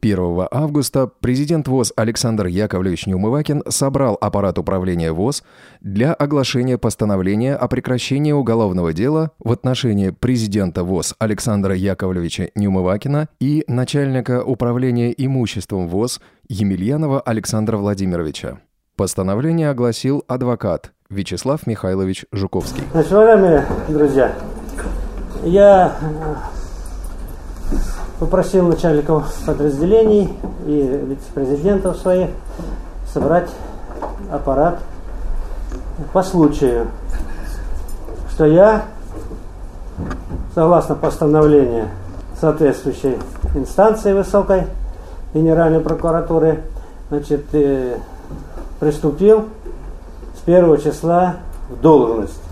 1 августа президент ВОЗ Александр Яковлевич Неумывакин собрал аппарат управления ВОЗ для оглашения постановления о прекращении уголовного дела в отношении президента ВОЗ Александра Яковлевича Неумывакина и начальника управления имуществом ВОЗ Емельянова Александра Владимировича. Постановление огласил адвокат Вячеслав Михайлович Жуковский. Значит, уважаемые друзья, я попросил начальников подразделений и вице-президентов своих собрать аппарат по случаю, что я, согласно постановлению соответствующей инстанции высокой Генеральной прокуратуры, значит, э, приступил с первого числа в должность.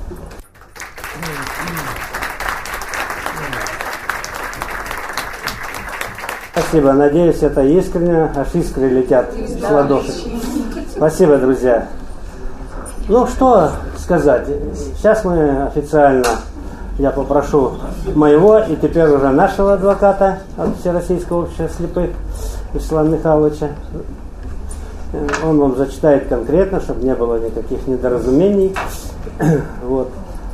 Спасибо. Надеюсь, это искренне, аж искры летят с ладошек. Спасибо, друзья. Ну, что сказать. Сейчас мы официально, я попрошу моего и теперь уже нашего адвоката от Всероссийского общества слепых Вячеслава Михайловича. Он вам зачитает конкретно, чтобы не было никаких недоразумений. Вот.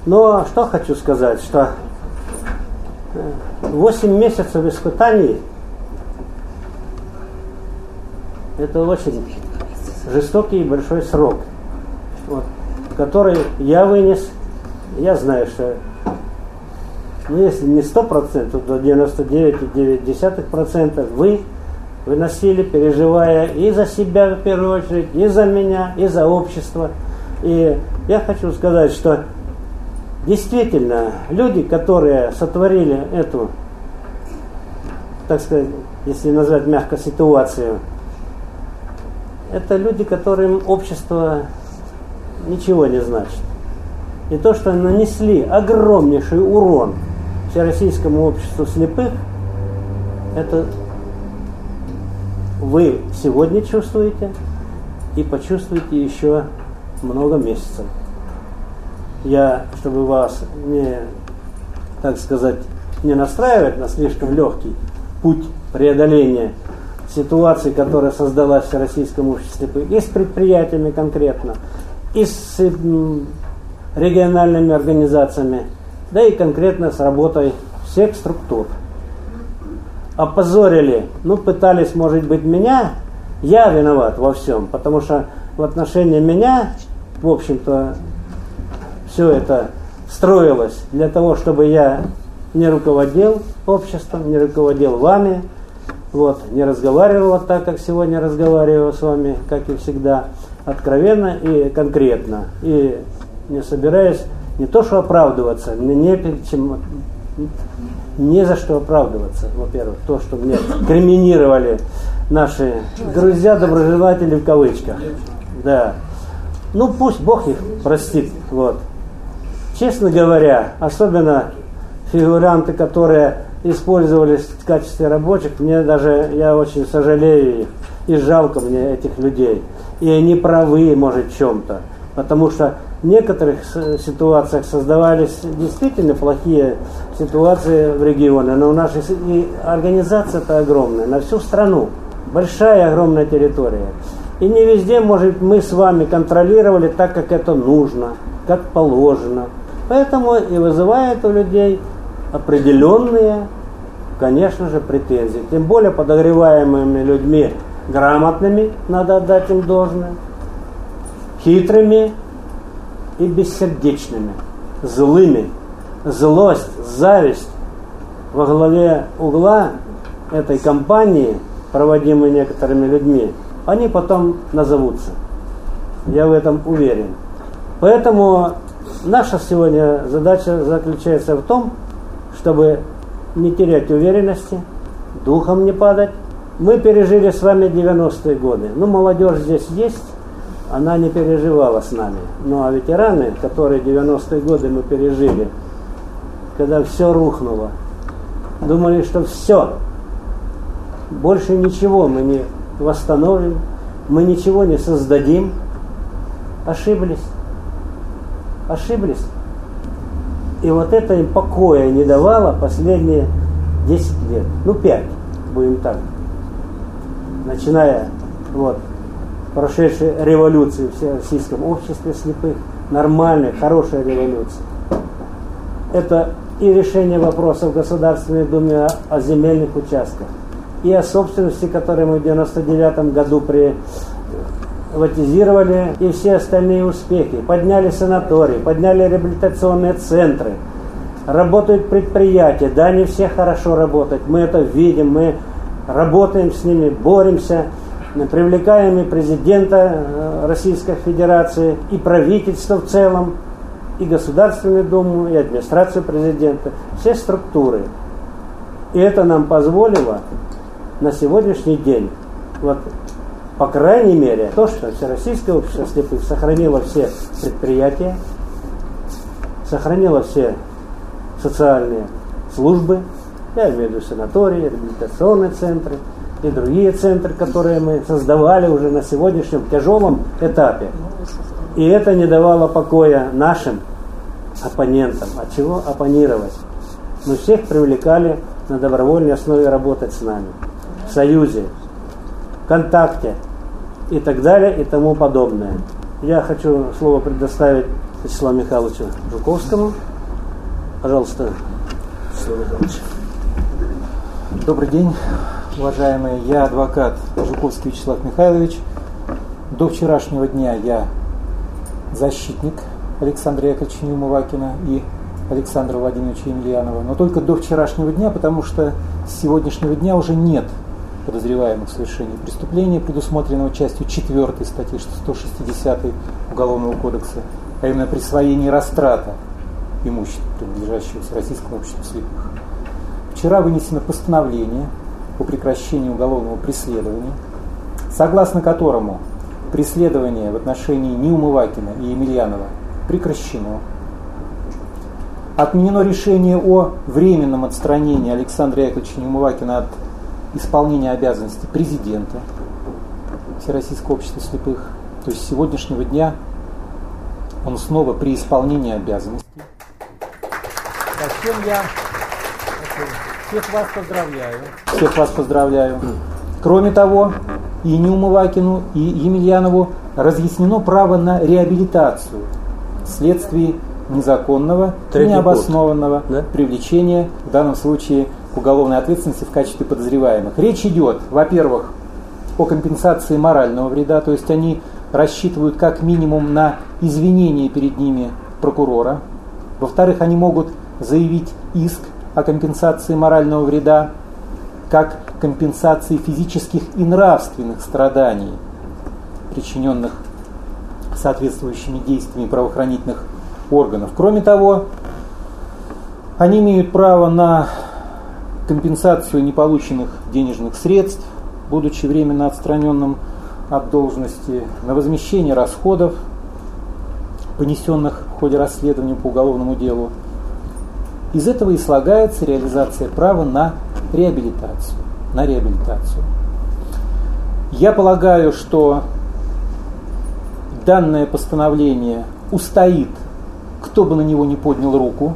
Но что хочу сказать, что 8 месяцев испытаний – это очень жестокий и большой срок, вот, который я вынес. Я знаю, что ну, если не 100%, то 99,9% вы выносили, переживая и за себя в первую очередь, и за меня, и за общество. И я хочу сказать, что действительно люди, которые сотворили эту, так сказать, если назвать мягко ситуацию, это люди, которым общество ничего не значит. И то, что нанесли огромнейший урон Всероссийскому обществу слепых, это вы сегодня чувствуете и почувствуете еще много месяцев. Я, чтобы вас не, так сказать, не настраивать на слишком легкий путь преодоления ситуации, которая создалась в Российском обществе, и с предприятиями конкретно, и с региональными организациями, да и конкретно с работой всех структур. Опозорили, ну пытались, может быть, меня, я виноват во всем, потому что в отношении меня, в общем-то, все это строилось для того, чтобы я не руководил обществом, не руководил вами, вот, не разговаривала так, как сегодня разговариваю с вами, как и всегда, откровенно и конкретно. И не собираюсь не то что оправдываться, не чем, не за что оправдываться, во-первых, то, что мне криминировали наши друзья, доброжелатели в кавычках. Да. Ну пусть Бог их простит. Вот. Честно говоря, особенно фигуранты, которые использовались в качестве рабочих, мне даже, я очень сожалею их, и жалко мне этих людей. И они правы, может, в чем-то. Потому что в некоторых ситуациях создавались действительно плохие ситуации в регионе, но у нас и организация-то огромная, на всю страну. Большая, огромная территория. И не везде, может, мы с вами контролировали так, как это нужно, как положено. Поэтому и вызывает у людей определенные, конечно же, претензии. Тем более подогреваемыми людьми грамотными, надо отдать им должное, хитрыми и бессердечными, злыми. Злость, зависть во главе угла этой кампании, проводимой некоторыми людьми, они потом назовутся. Я в этом уверен. Поэтому наша сегодня задача заключается в том, чтобы не терять уверенности, духом не падать. Мы пережили с вами 90-е годы. Ну, молодежь здесь есть, она не переживала с нами. Ну, а ветераны, которые 90-е годы мы пережили, когда все рухнуло, думали, что все, больше ничего мы не восстановим, мы ничего не создадим. Ошиблись. Ошиблись. И вот это им покоя не давало последние 10 лет. Ну, 5, будем так начиная вот, прошедшей революции в Всероссийском обществе слепых, нормальной, хорошей революции. Это и решение вопросов в Государственной Думе о, о земельных участках, и о собственности, которые мы в 99 году приватизировали, и все остальные успехи. Подняли санатории, подняли реабилитационные центры, работают предприятия. Да, не все хорошо работают, мы это видим, мы работаем с ними, боремся, привлекаем и президента э, Российской Федерации, и правительство в целом, и Государственную Думу, и администрацию президента, все структуры. И это нам позволило на сегодняшний день, вот, по крайней мере, то, что Всероссийское общество слепых сохранило все предприятия, сохранило все социальные службы, я имею в виду санатории, реабилитационные центры и другие центры, которые мы создавали уже на сегодняшнем тяжелом этапе. И это не давало покоя нашим оппонентам. От чего оппонировать? Мы всех привлекали на добровольной основе работать с нами. В союзе, в контакте и так далее и тому подобное. Я хочу слово предоставить Вячеславу Михайловичу Жуковскому. Пожалуйста. Добрый день, уважаемые. Я адвокат Жуковский Вячеслав Михайлович. До вчерашнего дня я защитник Александра Яковлевича Неумывакина и Александра Владимировича Емельянова. Но только до вчерашнего дня, потому что с сегодняшнего дня уже нет подозреваемых в совершении преступления, предусмотренного частью 4 статьи 160 Уголовного кодекса, а именно присвоение растрата имущества, принадлежащего Российскому обществу слепых. Вчера вынесено постановление о прекращении уголовного преследования, согласно которому преследование в отношении Неумывакина и Емельянова прекращено. Отменено решение о временном отстранении Александра Яковлевича Неумывакина от исполнения обязанностей президента Всероссийского общества слепых. То есть с сегодняшнего дня он снова при исполнении обязанностей. С я всех вас поздравляю. Всех вас поздравляю. Кроме того, и Неумывакину, и Емельянову разъяснено право на реабилитацию вследствие незаконного Третий необоснованного пункт, да? привлечения, в данном случае к уголовной ответственности в качестве подозреваемых. Речь идет, во-первых, о компенсации морального вреда, то есть они рассчитывают как минимум на извинение перед ними прокурора. Во-вторых, они могут заявить иск о компенсации морального вреда как компенсации физических и нравственных страданий, причиненных соответствующими действиями правоохранительных органов. Кроме того, они имеют право на компенсацию неполученных денежных средств, будучи временно отстраненным от должности, на возмещение расходов, понесенных в ходе расследования по уголовному делу. Из этого и слагается реализация права на реабилитацию. На реабилитацию. Я полагаю, что данное постановление устоит, кто бы на него не поднял руку,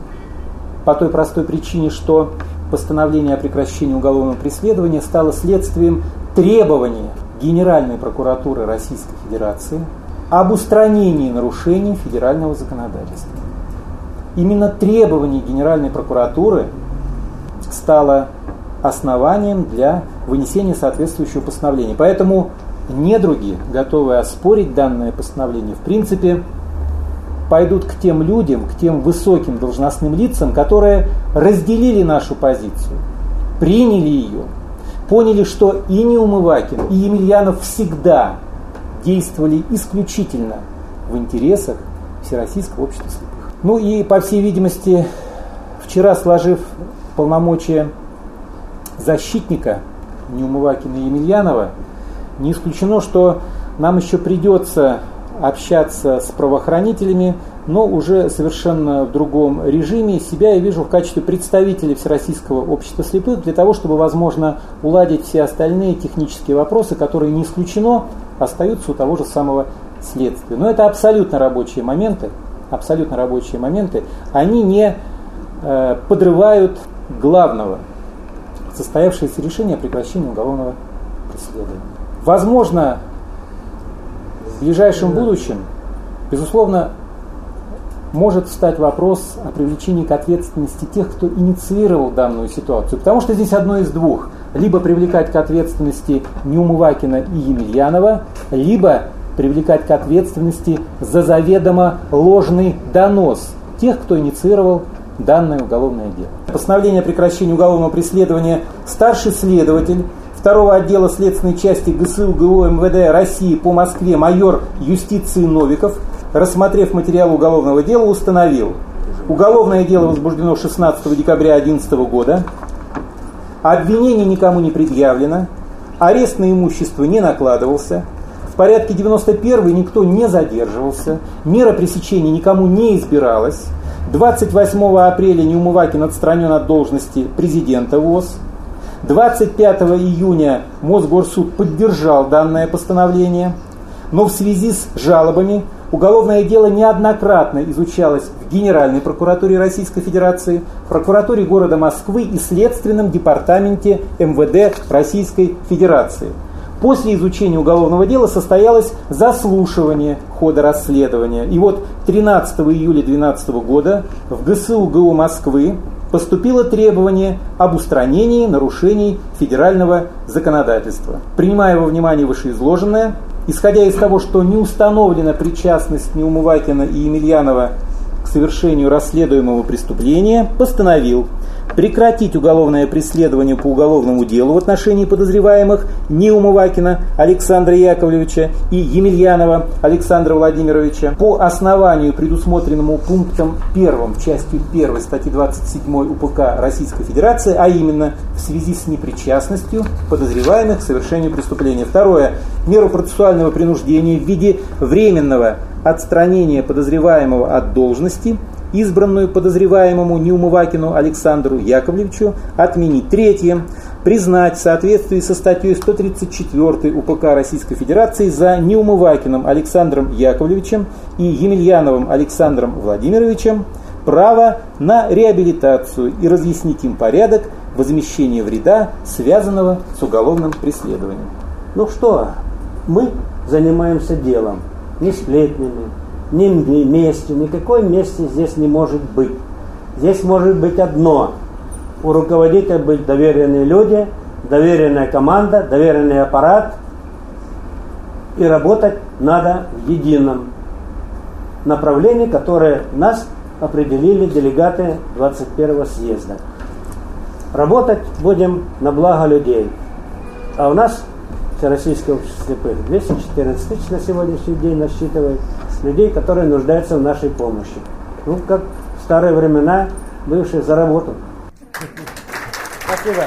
по той простой причине, что постановление о прекращении уголовного преследования стало следствием требования Генеральной прокуратуры Российской Федерации об устранении нарушений федерального законодательства. Именно требование Генеральной прокуратуры стало основанием для вынесения соответствующего постановления. Поэтому недруги, готовые оспорить данное постановление, в принципе, пойдут к тем людям, к тем высоким должностным лицам, которые разделили нашу позицию, приняли ее, поняли, что и Неумывакин, и Емельянов всегда действовали исключительно в интересах Всероссийского общества слепых. Ну и, по всей видимости, вчера сложив полномочия защитника Неумывакина и Емельянова, не исключено, что нам еще придется общаться с правоохранителями, но уже совершенно в другом режиме. Себя я вижу в качестве представителя Всероссийского общества слепых для того, чтобы, возможно, уладить все остальные технические вопросы, которые не исключено остаются у того же самого следствия. Но это абсолютно рабочие моменты, абсолютно рабочие моменты, они не э, подрывают главного, состоявшееся решение о прекращении уголовного преследования. Возможно, в ближайшем будущем, безусловно, может встать вопрос о привлечении к ответственности тех, кто инициировал данную ситуацию. Потому что здесь одно из двух. Либо привлекать к ответственности Неумывакина и Емельянова, либо привлекать к ответственности за заведомо ложный донос тех, кто инициировал данное уголовное дело. Постановление о прекращении уголовного преследования старший следователь второго отдела следственной части ГСУ ГУ МВД России по Москве майор юстиции Новиков, рассмотрев материал уголовного дела, установил, уголовное дело возбуждено 16 декабря 2011 года, обвинение никому не предъявлено, арест на имущество не накладывался, в порядке 91 никто не задерживался, мера пресечения никому не избиралась, 28 апреля Неумывакин отстранен от должности президента ВОЗ, 25 июня Мосгорсуд поддержал данное постановление, но в связи с жалобами уголовное дело неоднократно изучалось в Генеральной прокуратуре Российской Федерации, прокуратуре города Москвы и Следственном департаменте МВД Российской Федерации. После изучения уголовного дела состоялось заслушивание хода расследования. И вот 13 июля 2012 года в ГСУ ГУ Москвы поступило требование об устранении нарушений федерального законодательства. Принимая во внимание вышеизложенное, исходя из того, что не установлена причастность Неумывакина и Емельянова к совершению расследуемого преступления, постановил прекратить уголовное преследование по уголовному делу в отношении подозреваемых Неумывакина Александра Яковлевича и Емельянова Александра Владимировича по основанию, предусмотренному пунктом 1 частью 1 статьи 27 УПК Российской Федерации, а именно в связи с непричастностью подозреваемых к совершению преступления. Второе. Меру процессуального принуждения в виде временного отстранения подозреваемого от должности – избранную подозреваемому Неумывакину Александру Яковлевичу отменить. Третье. Признать в соответствии со статьей 134 УПК Российской Федерации за Неумывакиным Александром Яковлевичем и Емельяновым Александром Владимировичем право на реабилитацию и разъяснить им порядок возмещения вреда, связанного с уголовным преследованием. Ну что, мы занимаемся делом, не сплетнями, ни мести, никакой мести здесь не может быть. Здесь может быть одно. У руководителя быть доверенные люди, доверенная команда, доверенный аппарат. И работать надо в едином направлении, которое нас определили делегаты 21 съезда. Работать будем на благо людей. А у нас Всероссийское общество слепых 214 тысяч на сегодняшний день насчитывает людей, которые нуждаются в нашей помощи. Ну, как в старые времена, бывшие за работу. Спасибо.